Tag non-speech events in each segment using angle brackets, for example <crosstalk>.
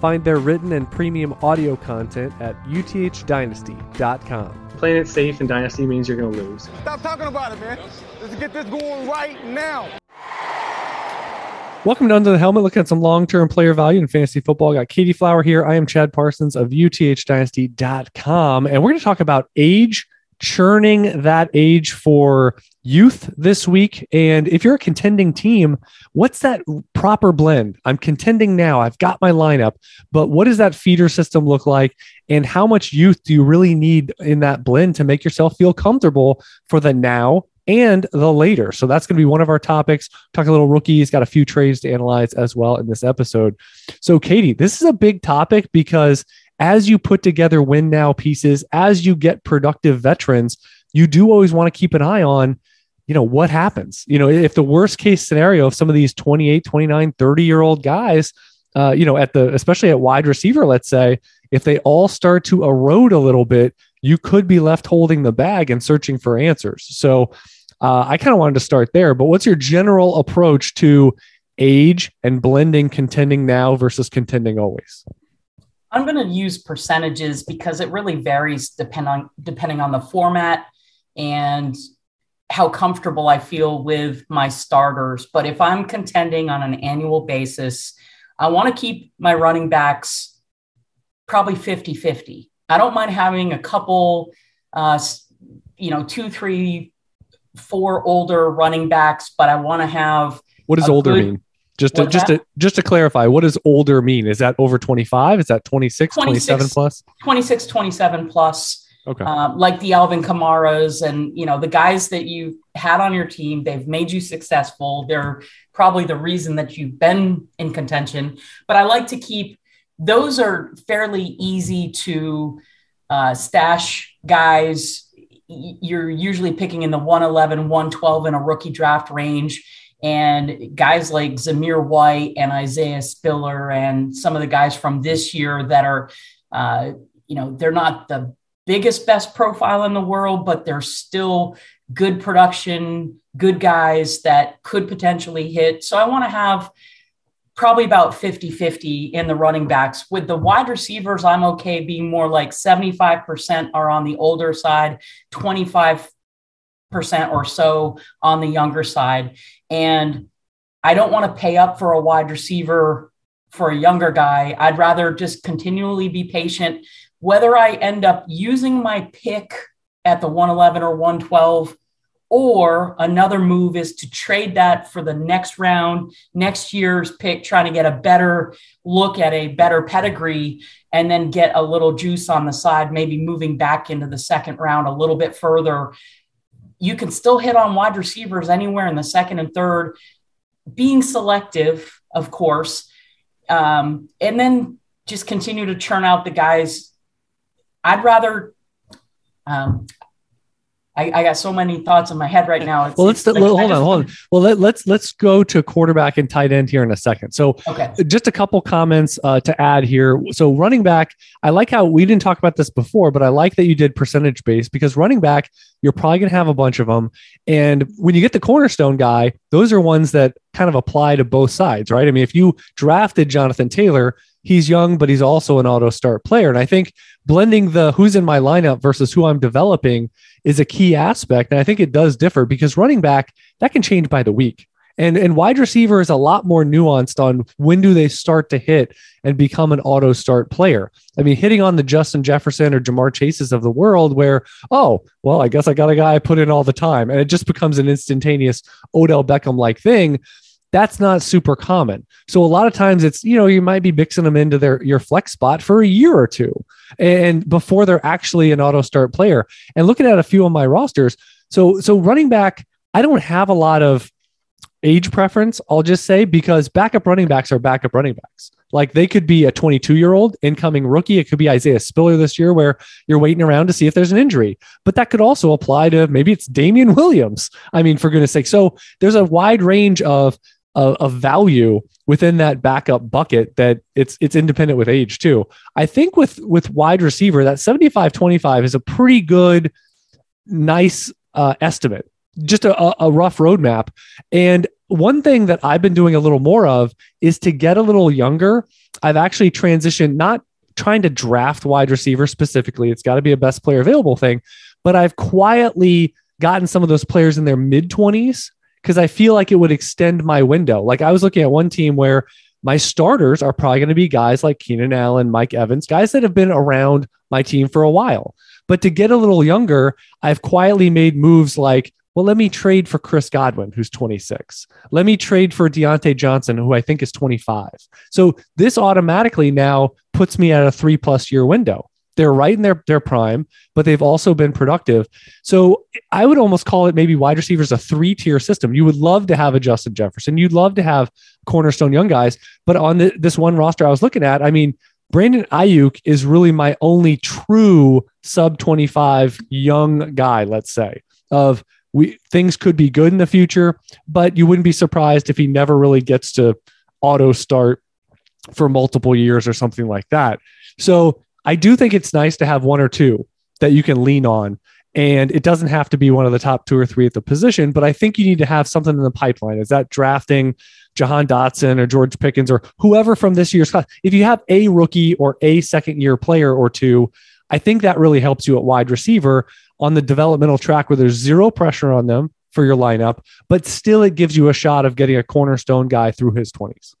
Find their written and premium audio content at uthdynasty.com. Playing it safe in Dynasty means you're going to lose. Stop talking about it, man. Let's get this going right now. Welcome to Under the Helmet, looking at some long term player value in fantasy football. I got Katie Flower here. I am Chad Parsons of uthdynasty.com, and we're going to talk about age, churning that age for youth this week. And if you're a contending team, what's that proper blend? I'm contending now. I've got my lineup, but what does that feeder system look like? And how much youth do you really need in that blend to make yourself feel comfortable for the now and the later? So that's going to be one of our topics. Talk a little rookies, got a few trades to analyze as well in this episode. So, Katie, this is a big topic because as you put together win now pieces, as you get productive veterans, you do always want to keep an eye on you know what happens? You know if the worst case scenario of some of these 28 29 30 year old guys uh, you know at the especially at wide receiver let's say if they all start to erode a little bit you could be left holding the bag and searching for answers. So uh, i kind of wanted to start there but what's your general approach to age and blending contending now versus contending always? I'm going to use percentages because it really varies depending on, depending on the format and how comfortable I feel with my starters. But if I'm contending on an annual basis, I want to keep my running backs probably 50 50. I don't mind having a couple, uh, you know, two, three, four older running backs, but I want to have. what does older good- mean just to just that? to just to clarify what does older mean is that over 25 is that 26 27 26. plus 26, 27 plus. Okay um, like the Alvin Kamaras and you know the guys that you had on your team. They've made you successful. They're probably the reason that you've been in contention. But I like to keep those are fairly easy to uh, stash guys. You're usually picking in the 111, 112 in a rookie draft range. And guys like Zamir White and Isaiah Spiller and some of the guys from this year that are, uh, you know, they're not the biggest best profile in the world, but they're still good production, good guys that could potentially hit. So I want to have probably about 50 50 in the running backs. With the wide receivers, I'm okay being more like 75% are on the older side, 25% or so on the younger side. And I don't want to pay up for a wide receiver for a younger guy. I'd rather just continually be patient whether I end up using my pick at the 111 or 112, or another move is to trade that for the next round, next year's pick, trying to get a better look at a better pedigree, and then get a little juice on the side, maybe moving back into the second round a little bit further. You can still hit on wide receivers anywhere in the second and third, being selective, of course, um, and then just continue to churn out the guys I'd rather. Um, I, I got so many thoughts in my head right now. It's, well let's like, hold on hold on well let, let's let's go to quarterback and tight end here in a second so Okay. just a couple comments uh, to add here. So running back, I like how we didn't talk about this before, but I like that you did percentage based because running back, you're probably going to have a bunch of them. And when you get the cornerstone guy, those are ones that kind of apply to both sides, right? I mean, if you drafted Jonathan Taylor, he's young, but he's also an auto start player. And I think blending the who's in my lineup versus who I'm developing is a key aspect. And I think it does differ because running back, that can change by the week. And, and wide receiver is a lot more nuanced on when do they start to hit and become an auto start player. I mean, hitting on the Justin Jefferson or Ja'Marr Chases of the world, where, oh, well, I guess I got a guy I put in all the time. And it just becomes an instantaneous Odell Beckham like thing. That's not super common. So a lot of times it's, you know, you might be mixing them into their your flex spot for a year or two and before they're actually an auto start player. And looking at a few of my rosters, so so running back, I don't have a lot of age preference, I'll just say, because backup running backs are backup running backs. Like they could be a 22 year old incoming rookie. It could be Isaiah Spiller this year, where you're waiting around to see if there's an injury. But that could also apply to maybe it's Damien Williams. I mean, for goodness sake. So there's a wide range of of value within that backup bucket that it's it's independent with age too. I think with with wide receiver that 75 25 is a pretty good nice uh, estimate. Just a, a rough roadmap. And one thing that I've been doing a little more of is to get a little younger. I've actually transitioned, not trying to draft wide receiver specifically. It's got to be a best player available thing, but I've quietly gotten some of those players in their mid 20s because I feel like it would extend my window. Like I was looking at one team where my starters are probably going to be guys like Keenan Allen, Mike Evans, guys that have been around my team for a while. But to get a little younger, I've quietly made moves like, well, let me trade for Chris Godwin, who's 26. Let me trade for Diontae Johnson, who I think is 25. So this automatically now puts me at a three plus year window. They're right in their, their prime, but they've also been productive. So I would almost call it maybe wide receivers a three tier system. You would love to have a Justin Jefferson. You'd love to have cornerstone young guys. But on the, this one roster I was looking at, I mean, Brandon Aiyuk is really my only true sub 25 young guy, let's say, of we things could be good in the future, but you wouldn't be surprised if he never really gets to auto start for multiple years or something like that. So I do think it's nice to have one or two that you can lean on. And it doesn't have to be one of the top two or three at the position, but I think you need to have something in the pipeline. Is that drafting Jahan Dotson or George Pickens or whoever from this year's class? If you have a rookie or a second year player or two, I think that really helps you at wide receiver on the developmental track where there's zero pressure on them for your lineup, but still it gives you a shot of getting a cornerstone guy through his 20s.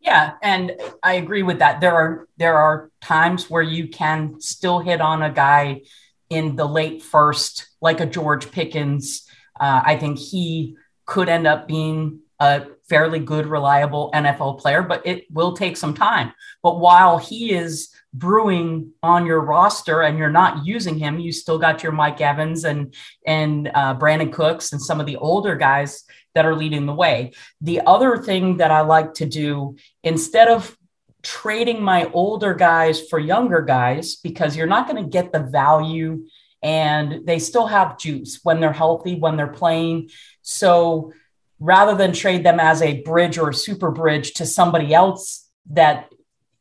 Yeah, and I agree with that. There are there are times where you can still hit on a guy in the late first, like a George Pickens. Uh, I think he could end up being a fairly good, reliable NFL player, but it will take some time. But while he is brewing on your roster and you're not using him, you still got your Mike Evans and and uh, Brandin Cooks and some of the older guys that are leading the way. The other thing that I like to do instead of trading my older guys for younger guys because you're not going to get the value and they still have juice when they're healthy when they're playing so rather than trade them as a bridge or a super bridge to somebody else that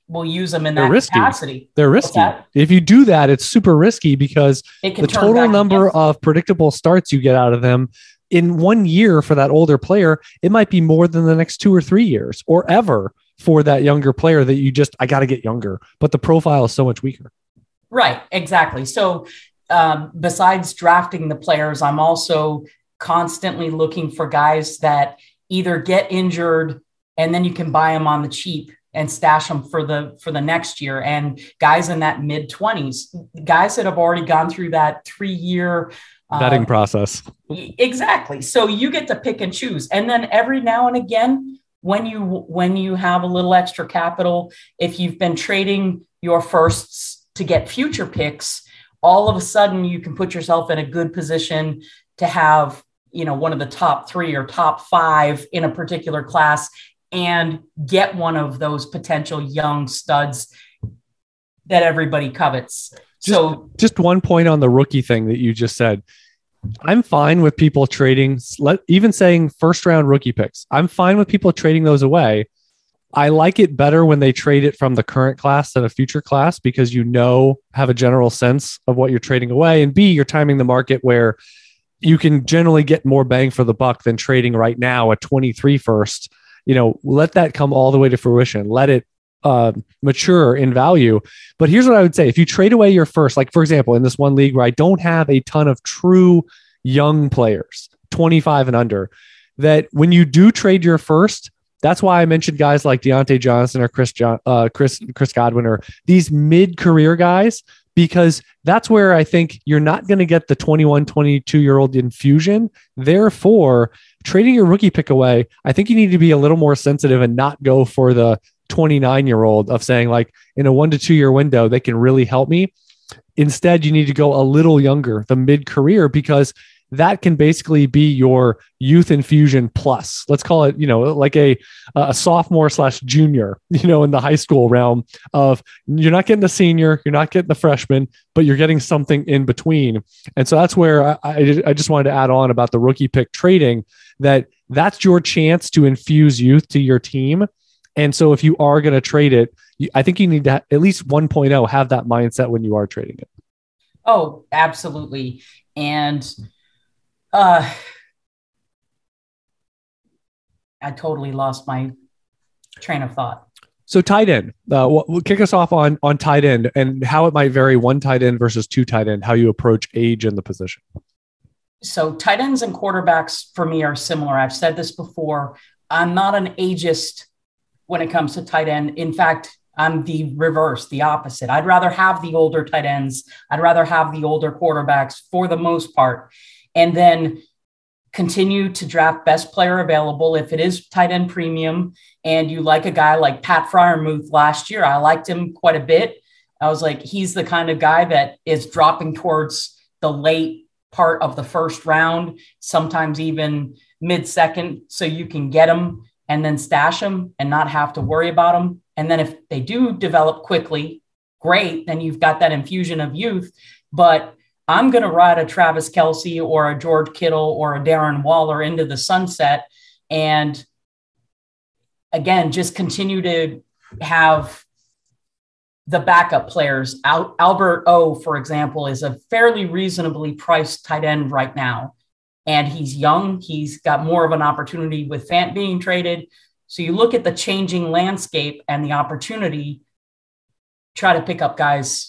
will use them in They're that risky. capacity. They're risky. If you do that, it's super risky because the total number of predictable starts you get out of them in one year for that older player, it might be more than the next two or three years or ever for that younger player that you just, I got to get younger. But the profile is so much weaker. Right, exactly. So, um, besides drafting the players, I'm also constantly looking for guys that either get injured and then you can buy them on the cheap and stash them for the for the next year. And guys in that mid 20s guys that have already gone through that three year uh, Vetting process. exactly. So you get to pick and choose. And then every now and again when you when you have a little extra capital if you've been trading your firsts to get future picks all of a sudden you can put yourself in a good position to have you know one of the top 3 or top 5 in a particular class and get one of those potential young studs that everybody covets so Just one point on the rookie thing that you just said. I'm fine with people trading, let, even saying first round rookie picks. I'm fine with people trading those away. I like it better when they trade it from the current class than a future class because you know, have a general sense of what you're trading away. And B, you're timing the market where you can generally get more bang for the buck than trading right now a 23 first. You know, let that come all the way to fruition. Let it uh, mature in value. But here's what I would say: if you trade away your first, like for example, in this one league where I don't have a ton of true young players, 25 and under, that when you do trade your first, that's why I mentioned guys like Diontae Johnson or Chris John, uh, Chris Chris Godwin or these mid-career guys because that's where I think you're not going to get the 21, 22 year old infusion. Therefore, trading your rookie pick away, I think you need to be a little more sensitive and not go for the 29 year old of saying like in a one to two year window they can really help me instead you need to go a little younger the mid career because that can basically be your youth infusion plus. Let's call it, you know, like a a sophomore slash junior, <laughs> you know, in the high school realm of you're not getting the senior, you're not getting the freshman, but you're getting something in between. And so that's where I, I, just wanted to add on about the rookie pick trading that that's your chance to infuse youth to your team. And so if you are going to trade it, I think you need to at least 1.0 have that mindset when you are trading it. Oh, absolutely. And uh I totally lost my train of thought. So tight end, uh, we'll, kick us off on on tight end and how it might vary one tight end versus two tight end, how you approach age in the position. So tight ends and quarterbacks for me are similar. I've said this before. I'm not an ageist when it comes to tight end. In fact, I'm the reverse, the opposite. I'd rather have the older tight ends. I'd rather have the older quarterbacks for the most part. And then continue to draft best player available. If it is tight end premium and you like a guy like Pat Freiermuth last year, I liked him quite a bit. I was like, he's the kind of guy that is dropping towards the late part of the first round, sometimes even mid second, so you can get him and then stash them and not have to worry about them. And then if they do develop quickly, great, then you've got that infusion of youth. But I'm going to ride a Travis Kelce or a George Kittle or a Darren Waller into the sunset. And again, just continue to have the backup players. Al- Albert O, for example, is a fairly reasonably priced tight end right now and he's young. He's got more of an opportunity with Fant being traded. So you look at the changing landscape and the opportunity, try to pick up guys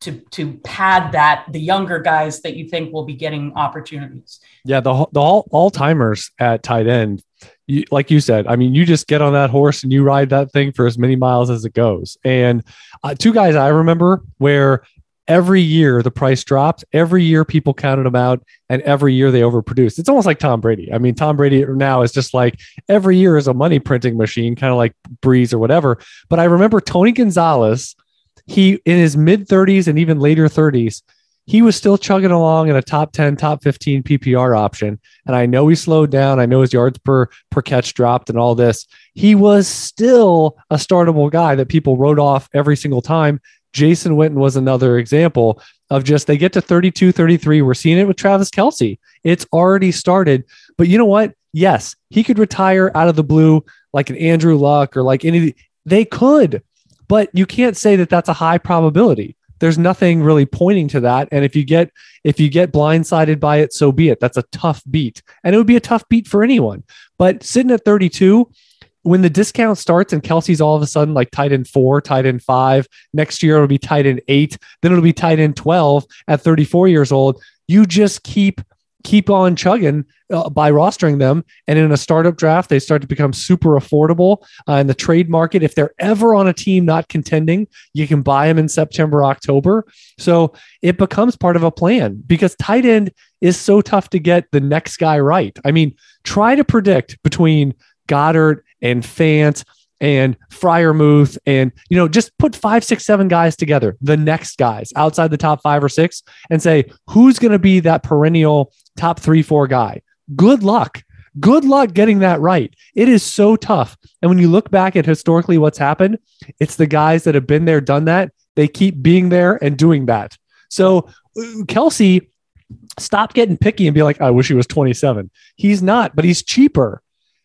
to to pad that the younger guys that you think will be getting opportunities. Yeah, the the all all timers at tight end, you, like you said. I mean, you just get on that horse and you ride that thing for as many miles as it goes. And uh, two guys I remember where every year the price dropped. Every year people counted them out, and every year they overproduced. It's almost like Tom Brady. I mean, Tom Brady now is just like every year is a money printing machine, kind of like Brees or whatever. But I remember Tony Gonzalez, he in his mid 30s and even later 30s, he was still chugging along in a top 10, top 15 PPR option. And I know he slowed down. I know his yards per per catch dropped and all this. He was still a startable guy that people wrote off every single time Jason Witten was another example of just they get to 32, 33. We're seeing it with Travis Kelce. It's already started. But you know what? Yes, he could retire out of the blue like an Andrew Luck or like any, they could, but you can't say that that's a high probability. There's nothing really pointing to that. And if you get, if you get blindsided by it, so be it. That's a tough beat. And it would be a tough beat for anyone. But sitting at 32, when the discount starts and Kelce's all of a sudden like tight end four, tight end five, next year it'll be tight end eight, then it'll be tight end 12 at 34 years old. You just keep keep on chugging uh, by rostering them. And in a startup draft, they start to become super affordable uh, in the trade market. If they're ever on a team not contending, you can buy them in September, October. So it becomes part of a plan because tight end is so tough to get the next guy right. I mean, try to predict between Goedert and Fant and Freiermuth and you know just put five, six, seven guys together, the next guys outside the top five or six, and say who's going to be that perennial top three, four guy. Good luck. Good luck getting that right. It is so tough. And when you look back at historically what's happened, it's the guys that have been there, done that. They keep being there and doing that. So uh, Kelce, stop getting picky and be like, I wish he was 27. He's not, but he's cheaper.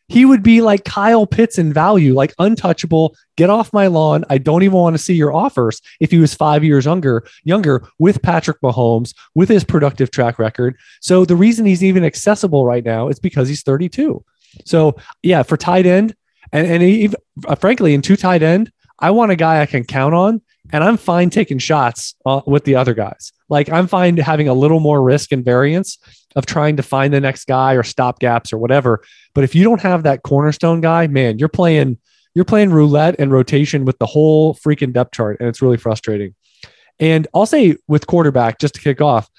He would be like Kyle Pitts in value, like untouchable. Get off my lawn. I don't even want to see your offers. If he was five years younger, younger with Patrick Mahomes, with his productive track record. So the reason he's even accessible right now is because he's 32. So yeah, for tight end, and and even, uh, frankly, in two tight end, I want a guy I can count on, and I'm fine taking shots uh, with the other guys. Like I'm fine having a little more risk and variance of trying to find the next guy or stop gaps or whatever. But if you don't have that cornerstone guy, man, you're playing you're playing roulette and rotation with the whole freaking depth chart, and it's really frustrating. And I'll say with quarterback, just to kick off,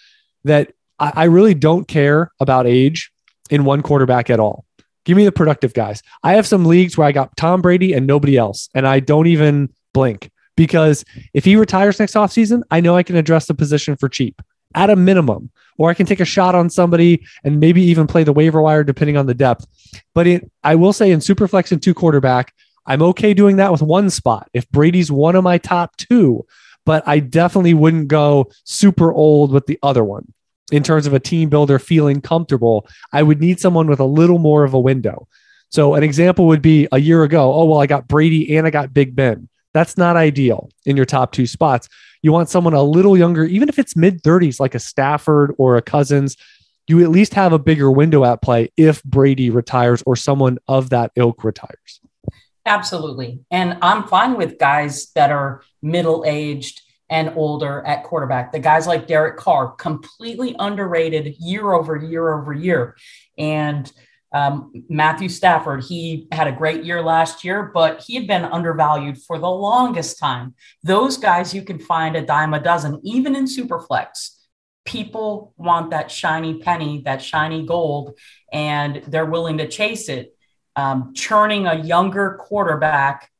that I, I really don't care about age in one quarterback at all. Give me the productive guys. I have some leagues where I got Tom Brady and nobody else, and I don't even blink because if he retires next offseason, I know I can address the position for cheap. At a minimum, or I can take a shot on somebody and maybe even play the waiver wire depending on the depth. But it, I will say in Superflex and two quarterback, I'm okay doing that with one spot. If Brady's one of my top two, but I definitely wouldn't go super old with the other one in terms of a team builder feeling comfortable. I would need someone with a little more of a window. So an example would be a year ago, oh, well, I got Brady and I got Big Ben. That's not ideal in your top two spots. You want someone a little younger, even if it's mid 30s, like a Stafford or a Cousins. You at least have a bigger window at play if Brady retires or someone of that ilk retires. Absolutely. And I'm fine with guys that are middle aged and older at quarterback. The guys like Derek Carr, completely underrated year over year over year. And um, Matthew Stafford, he had a great year last year, but he had been undervalued for the longest time. Those guys you can find a dime a dozen, even in Superflex. People want that shiny penny, that shiny gold, and they're willing to chase it um, churning a younger quarterback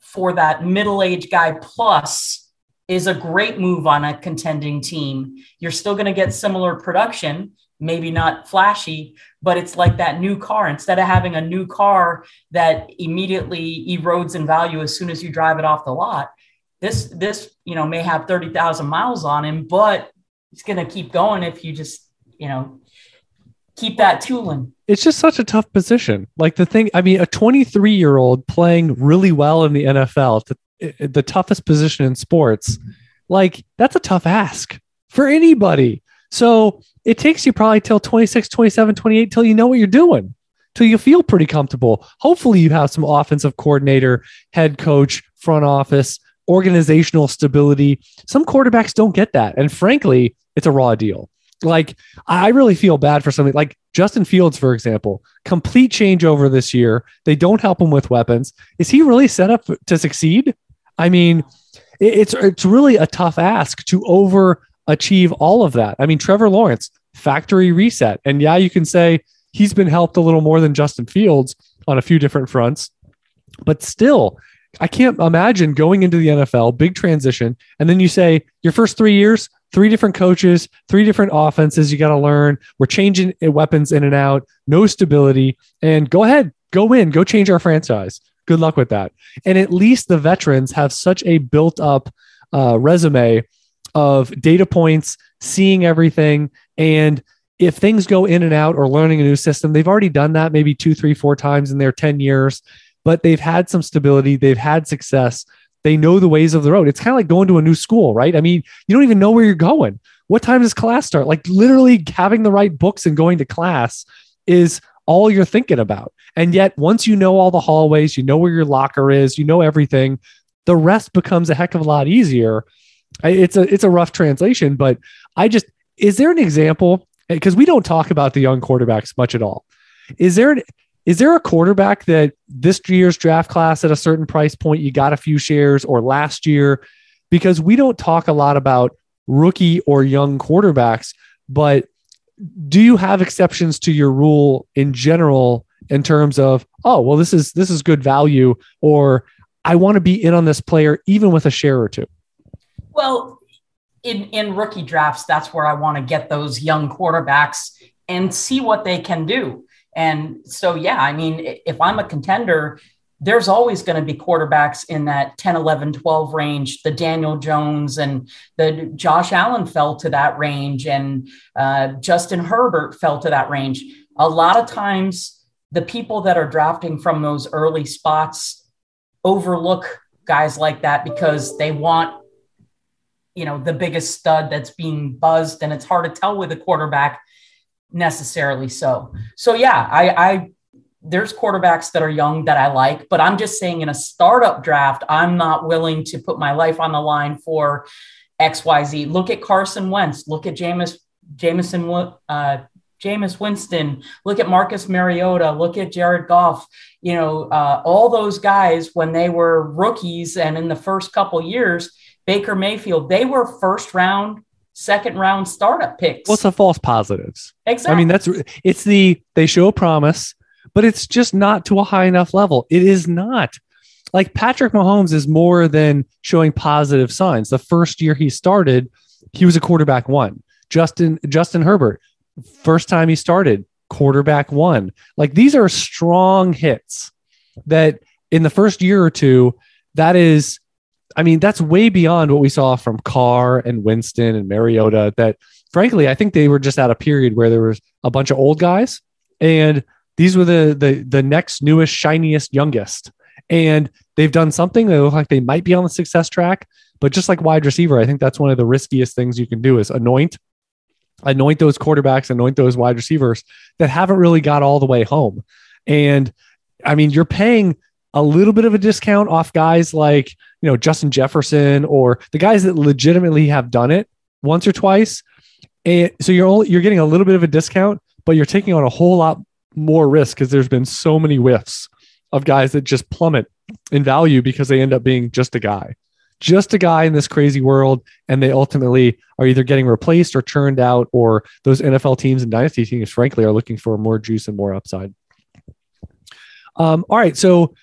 for that middle aged guy plus is a great move on a contending team. You're still going to get similar production, maybe not flashy, but it's like that new car. Instead of having a new car that immediately erodes in value as soon as you drive it off the lot, this this you know may have 30,000 miles on him, but it's going to keep going if you just you know keep that tooling. It's just such a tough position. Like the thing, I mean, a 23 year old playing really well in the NFL, the, the toughest position in sports, like that's a tough ask for anybody. So it takes you probably till 26, 27, 28 till you know what you're doing, till you feel pretty comfortable. Hopefully, you have some offensive coordinator, head coach, front office, organizational stability. Some quarterbacks don't get that. And frankly, it's a raw deal. Like, I really feel bad for something like Justin Fields, for example, complete changeover this year. They don't help him with weapons. Is he really set up to succeed? I mean, it's it's really a tough ask to overachieve all of that. I mean, Trevor Lawrence, factory reset. And yeah, you can say he's been helped a little more than Justin Fields on a few different fronts, but still, I can't imagine going into the NFL, big transition, and then you say your first three years, three different coaches, three different offenses you got to learn. We're changing weapons in and out, no stability. And go ahead, go in, go change our franchise. Good luck with that. And at least the veterans have such a built up uh, resume of data points, seeing everything. And if things go in and out or learning a new system, they've already done that maybe two, three, four times in their 10 years, but they've had some stability, they've had success. They know the ways of the road. It's kind of like going to a new school, right? I mean, you don't even know where you're going. What time does class start? Like literally having the right books and going to class is all you're thinking about. And yet, once you know all the hallways, you know where your locker is, you know everything, the rest becomes a heck of a lot easier. It's a it's a rough translation, but I just is there an example because we don't talk about the young quarterbacks much at all. Is there an is there a quarterback that this year's draft class at a certain price point you got a few shares or last year? Because we don't talk a lot about rookie or young quarterbacks, but do you have exceptions to your rule in general in terms of oh well this is this is good value or I want to be in on this player even with a share or two? Well, in in rookie drafts, that's where I want to get those young quarterbacks and see what they can do. And so, yeah, I mean, if I'm a contender, there's always going to be quarterbacks in that 10, 11, 12 range. The Daniel Jones and the Josh Allen fell to that range, and uh, Justin Herbert fell to that range. A lot of times, the people that are drafting from those early spots overlook guys like that because they want you know the biggest stud that's being buzzed and it's hard to tell with a quarterback necessarily so. So yeah, I, I there's quarterbacks that are young that I like, but I'm just saying in a startup draft, I'm not willing to put my life on the line for XYZ. Look at Carson Wentz, look at Jameis Jameson uh Jameis Winston, look at Marcus Mariota, look at Jared Goff, you know, uh, all those guys when they were rookies and in the first couple years, Baker Mayfield, they were first round second round startup picks. What's the false positives? Exactly. I mean, that's it's the they show a promise, but it's just not to a high enough level. It is not. Like Patrick Mahomes is more than showing positive signs. The first year he started, he was a quarterback one. Justin Justin Herbert, first time he started, quarterback one. Like these are strong hits that in the first year or two, that is, I mean, that's way beyond what we saw from Carr and Winston and Mariota. That frankly, I think they were just at a period where there was a bunch of old guys, and these were the the the next newest, shiniest, youngest. And they've done something. They look like they might be on the success track, but just like wide receiver, I think that's one of the riskiest things you can do is anoint anoint those quarterbacks, anoint those wide receivers that haven't really got all the way home. And I mean, you're paying a little bit of a discount off guys like, you know, Justin Jefferson or the guys that legitimately have done it once or twice. And so you're only you're getting a little bit of a discount, but you're taking on a whole lot more risk because there's been so many whiffs of guys that just plummet in value because they end up being just a guy just a guy in this crazy world, and they ultimately are either getting replaced or churned out, or those NFL teams and dynasty teams, frankly, are looking for more juice and more upside. Um, all right. So,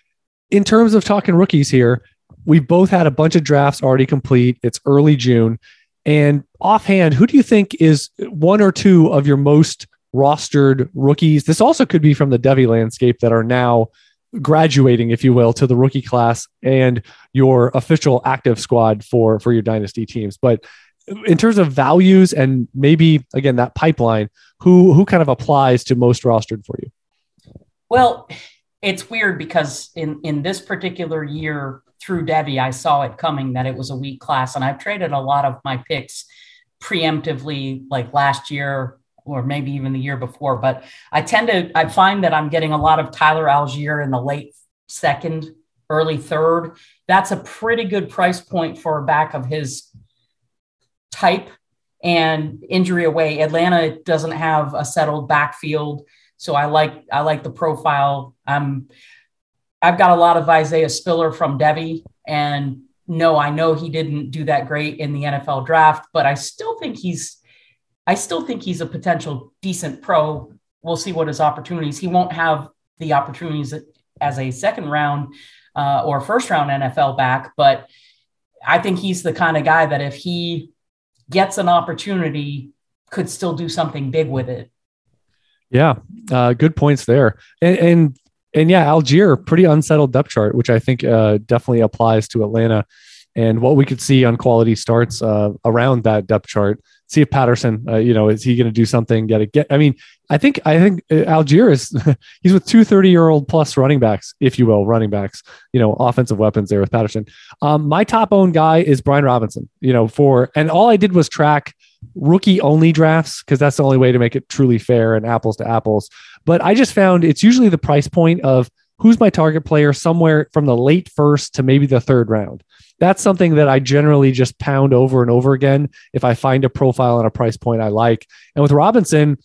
in terms of talking rookies here, we've both had a bunch of drafts already complete. It's early June. And offhand, who do you think is one or two of your most rostered rookies? This also could be from the Devy landscape that are now graduating, if you will, to the rookie class and your official active squad for for your dynasty teams. But in terms of values and maybe again that pipeline, who who kind of applies to most rostered for you? Well, it's weird because in in this particular year through Devy, I saw it coming that it was a weak class, and I've traded a lot of my picks preemptively, like last year or maybe even the year before. But I tend to, I find that I'm getting a lot of Tyler Allgeier in the late second, early third. That's a pretty good price point for a back of his type and injury away. Atlanta doesn't have a settled backfield. So I like, I like the profile. I'm, I've got a lot of Isaiah Spiller from Devy and no, I know he didn't do that great in the NFL draft, but I still think he's I still think he's a potential decent pro. We'll see what his opportunities. He won't have the opportunities as a second round uh, or first round NFL back, but I think he's the kind of guy that if he gets an opportunity, could still do something big with it. Yeah, uh, good points there, and, and and yeah, Allgeier, pretty unsettled depth chart, which I think uh, definitely applies to Atlanta, and what we could see on quality starts uh, around that depth chart see if Patterson, uh, you know, is he going to do something? Get it? Get. I mean, I think I think Allgeier is <laughs> he's with two 30 year old plus running backs, if you will, running backs. You know, offensive weapons there with Patterson. Um, my top owned guy is Brian Robinson. You know, for and all I did was track rookie only drafts because that's the only way to make it truly fair and apples to apples. But I just found it's usually the price point of who's my target player somewhere from the late first to maybe the third round that's something that I generally just pound over and over again if I find a profile and a price point I like. And with Robinson,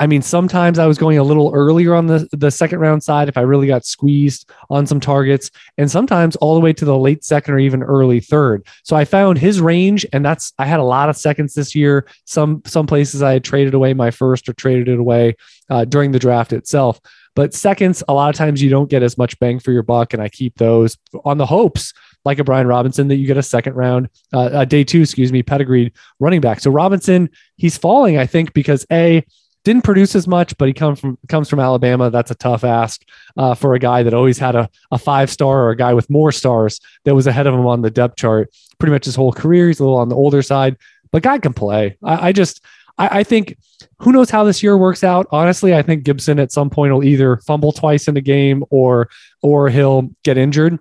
I mean, sometimes I was going a little earlier on the, the second round side if I really got squeezed on some targets, and sometimes all the way to the late second or even early third. So I found his range, and that's I had a lot of seconds this year. Some some places I had traded away my first or traded it away uh, during the draft itself. But seconds, a lot of times you don't get as much bang for your buck, and I keep those on the hopes like a Brian Robinson that you get a second round, uh, day two, excuse me, pedigreed running back. So Robinson, he's falling, I think, because a didn't produce as much, but he comes from comes from Alabama. That's a tough ask uh, for a guy that always had a, a five star or a guy with more stars that was ahead of him on the depth chart pretty much his whole career. He's a little on the older side, but guy can play. I, I just I, I, think who knows how this year works out. Honestly, I think Gibson at some point will either fumble twice in the game or or he'll get injured.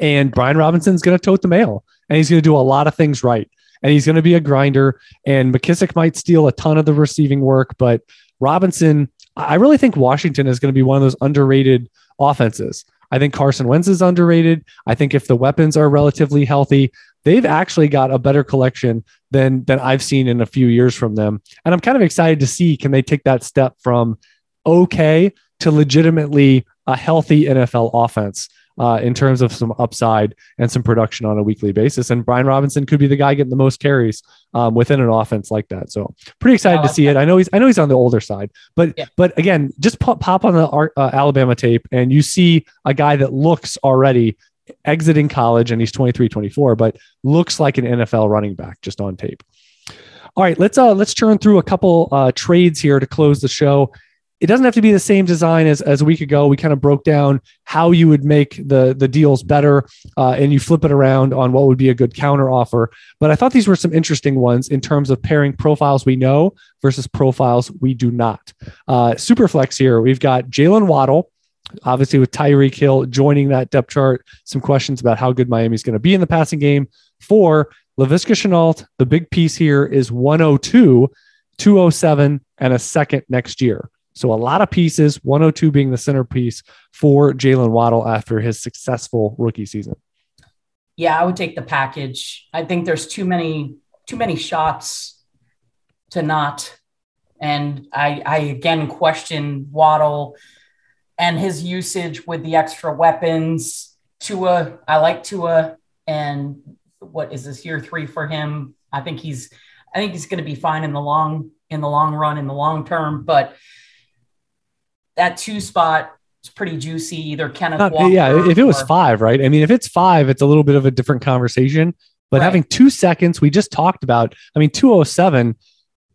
And Brian Robinson's going to tote the mail and he's going to do a lot of things right. And he's going to be a grinder. And McKissic might steal a ton of the receiving work, but Robinson, I really think Washington is going to be one of those underrated offenses. I think Carson Wentz is underrated. I think if the weapons are relatively healthy, they've actually got a better collection than than I've seen in a few years from them. And I'm kind of excited to see can they take that step from okay to legitimately a healthy NFL offense uh, in terms of some upside and some production on a weekly basis. And Brian Robinson could be the guy getting the most carries um, within an offense like that. So pretty excited to see it. I know he's I know he's on the older side, but yeah. but again, just pop, pop on the uh, Alabama tape and you see a guy that looks already exiting college and he's 23 24 but looks like an NFL running back just on tape. All right, let's uh let's churn through a couple uh trades here to close the show. It doesn't have to be the same design as, as a week ago. We kind of broke down how you would make the the deals better, uh, and you flip it around on what would be a good counter offer. But I thought these were some interesting ones in terms of pairing profiles we know versus profiles we do not. Uh, Superflex here, we've got Jalen Waddle, obviously with Tyreek Hill joining that depth chart. Some questions about how good Miami's going to be in the passing game. For Laviska Shenault, the big piece here is 102, 207, and a second next year. So a lot of pieces, 102 being the centerpiece for Jalen Waddle after his successful rookie season. Yeah, I would take the package. I think there's too many too many shots to not. And I, I again question Waddle and his usage with the extra weapons. Tua, I like Tua, and what is this year three for him? I think he's I think he's going to be fine in the long in the long run in the long term, but that two spot is pretty juicy. Either Kenneth Not- Walker yeah, if it was or- five, right? I mean, if it's five, it's a little bit of a different conversation. But Right. having two seconds, we just talked about. I mean, 207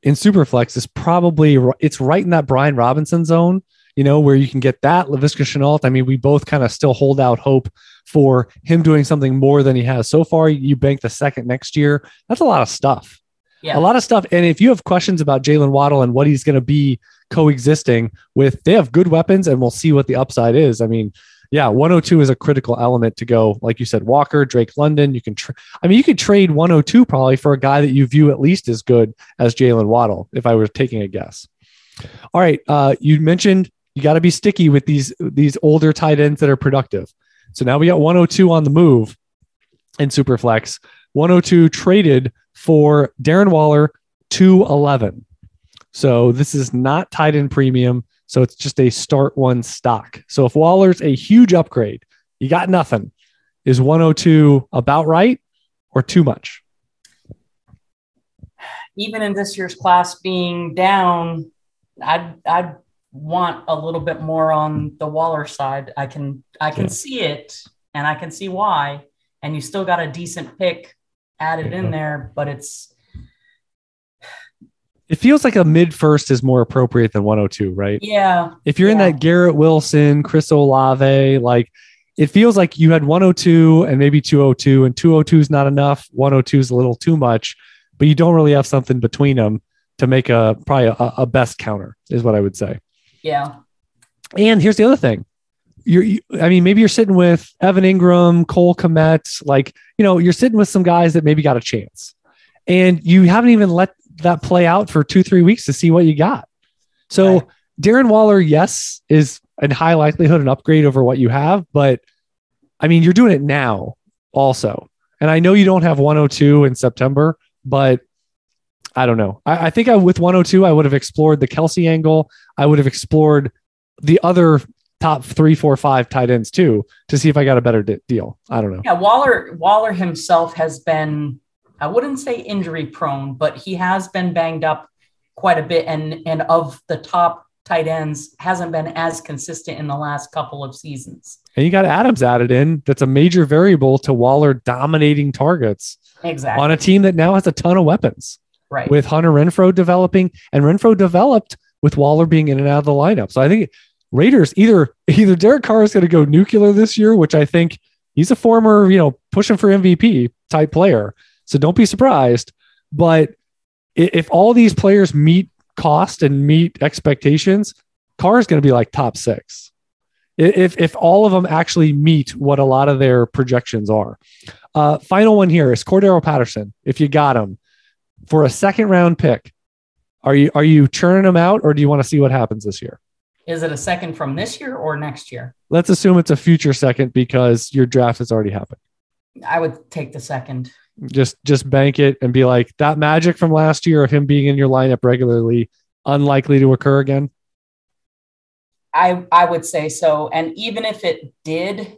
in Superflex is probably it's right in that Brian Robinson zone, you know, where you can get that Laviska Shenault. I mean, we both kind of still hold out hope for him doing something more than he has so far. You bank the second next year. That's a lot of stuff. Yeah. A lot of stuff. And if you have questions about Jalen Waddle and what he's going to be coexisting with, they have good weapons and we'll see what the upside is. I mean, yeah, 102 is a critical element to go. Like you said, Walker, Drake London. You can, tra- I mean, you could trade 102 probably for a guy that you view at least as good as Jalen Waddle, if I were taking a guess. All right, uh, you mentioned you got to be sticky with these these older tight ends that are productive. So now we got 102 on the move in Superflex. 102 traded for Darren Waller 211. So this is not tight end premium. So it's just a start one stock. So if Waller's a huge upgrade, you got nothing. Is 102 about right or too much? even in this year's class being down, I'd I'd want a little bit more on the Waller side. I can I can Yeah. see it and I can see why. And you still got a decent pick added in there, but it's It feels like a mid first is more appropriate than 102, right? yeah, If you're in that Garrett Wilson, Chris Olave, like it feels like you had 102 and maybe 202, and 202 is not enough. 102 is a little too much, but you don't really have something between them to make a probably a, a best counter, is what I would say. yeah. And here's the other thing. You're, you, I mean, maybe you're sitting with Evan Engram, Cole Kmet, like, you know, you're sitting with some guys that maybe got a chance and you haven't even let that play out for two, three weeks to see what you got. So Right. Darren Waller, yes, is in high likelihood an upgrade over what you have, but I mean, you're doing it now also. And I know you don't have 102 in September, but I don't know. I, I think I, with 102, I would have explored the Kelce angle. I would have explored the other top three, four, five tight ends too to see if I got a better de- deal. I don't know. Yeah, Waller Waller himself has been I wouldn't say injury prone, but he has been banged up quite a bit and and of the top tight ends hasn't been as consistent in the last couple of seasons. And you got Adams added in. That's a major variable to Waller dominating targets Exactly. on a team that now has a ton of weapons right. with Hunter Renfrow developing and Renfrow developed with Waller being in and out of the lineup. So I think Raiders either either Derek Carr is going to go nuclear this year, which I think he's a former, you know, pushing for MVP type player. So don't be surprised. But if all these players meet cost and meet expectations, Carr is going to be like top six. If if all of them actually meet what a lot of their projections are. Uh, final one here is Cordarrelle Patterson. If you got him for a second round pick, are you are you churning him out or do you want to see what happens this year? Is it a second from this year or next year? Let's assume it's a future second because your draft has already happened. I would take the second. Just just bank it and be like that magic from last year of him being in your lineup regularly unlikely to occur again. I I would say so. And even if it did,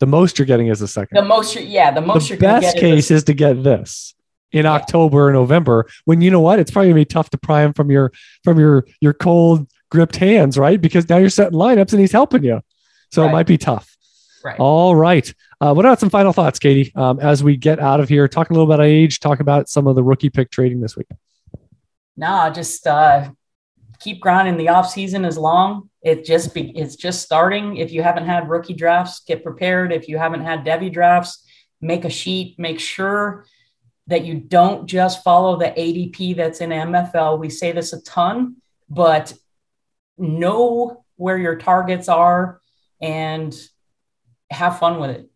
The most you're getting is a second. the most you're, yeah, the most the you're gonna best case is, is to get this in Yeah. October or November when you know what it's probably gonna be tough to pry him from your from your your cold gripped hands, right? Because now you're setting lineups and he's helping you, so it might be tough. right. All right. Uh, what about some final thoughts, Katie, um, as we get out of here? Talk a little about age, talk about some of the rookie pick trading this week. Nah, just uh, keep grinding. The off season is long. It just be, it's just starting. If you haven't had rookie drafts, get prepared. If you haven't had Devy drafts, make a sheet. Make sure that you don't just follow the ADP that's in MFL. We say this a ton, but know where your targets are and have fun with it.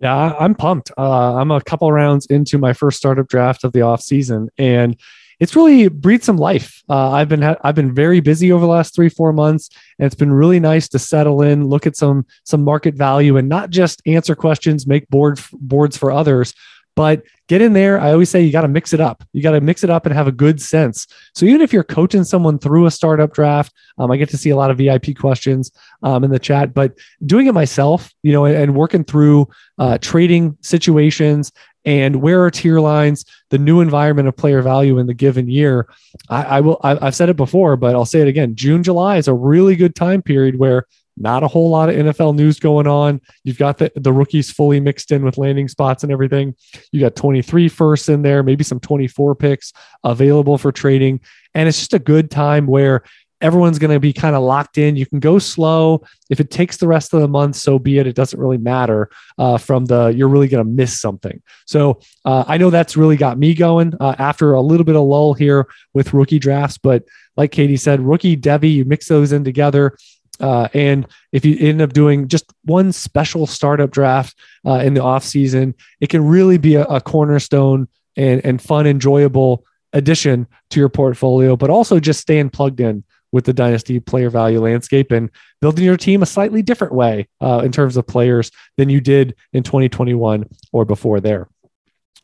Yeah, I'm pumped. Uh, I'm a couple rounds into my first startup draft of the off season, and it's really breathed some life. Uh, I've been ha- I've been very busy over the last three four months, and it's been really nice to settle in, look at some some market value, and not just answer questions, make board boards for others, but get in there. I always say you got to mix it up. You got to mix it up and have a good sense. So even if you're coaching someone through a startup draft, um, I get to see a lot of VIP questions um, in the chat. But doing it myself, you know, and, working through uh, trading situations and where are tier lines, the new environment of player value in the given year. I, I will. I, I've said it before, but I'll say it again. June, July is a really good time period where not a whole lot of NFL news going on. You've got the, the rookies fully mixed in with landing spots and everything. You got 23 firsts in there, maybe some 24 picks available for trading. And it's just a good time where everyone's going to be kind of locked in. You can go slow. If it takes the rest of the month, so be it. It doesn't really matter uh, from the, you're really going to miss something. So uh, I know that's really got me going uh, after a little bit of lull here with rookie drafts. But like Katie said, rookie, Devy, you mix those in together. Uh, and if you end up doing just one special startup draft uh, in the off season, it can really be a, a cornerstone and, and fun, enjoyable addition to your portfolio, but also just staying plugged in with the dynasty player value landscape and building your team a slightly different way uh, in terms of players than you did in 2021 or before there.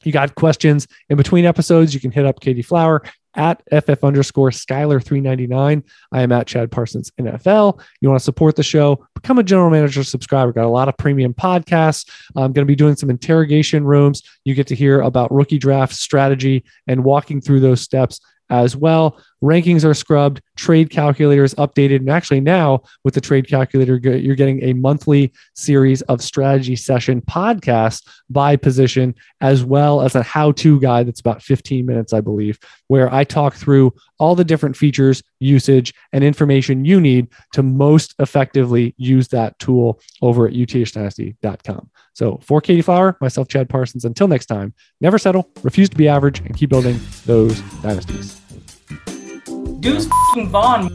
You got questions in between episodes, you can hit up Katie Flower at FF underscore Skyler 399. I am at Chad Parsons NFL. You want to support the show, become a general manager subscriber. Got a lot of premium podcasts. I'm going to be doing some interrogation rooms. You get to hear about rookie draft strategy and walking through those steps as well. Rankings are scrubbed, trade calculators updated. And actually, now with the trade calculator, you're getting a monthly series of strategy session podcasts by position, as well as a how to guide that's about 15 minutes, I believe, where I talk through all the different features, usage, and information you need to most effectively use that tool over at uthdynasty.com. So for Katie Flower, myself, Chad Parsons, until next time, never settle, refuse to be average, and keep building those dynasties. Deuce Vaughn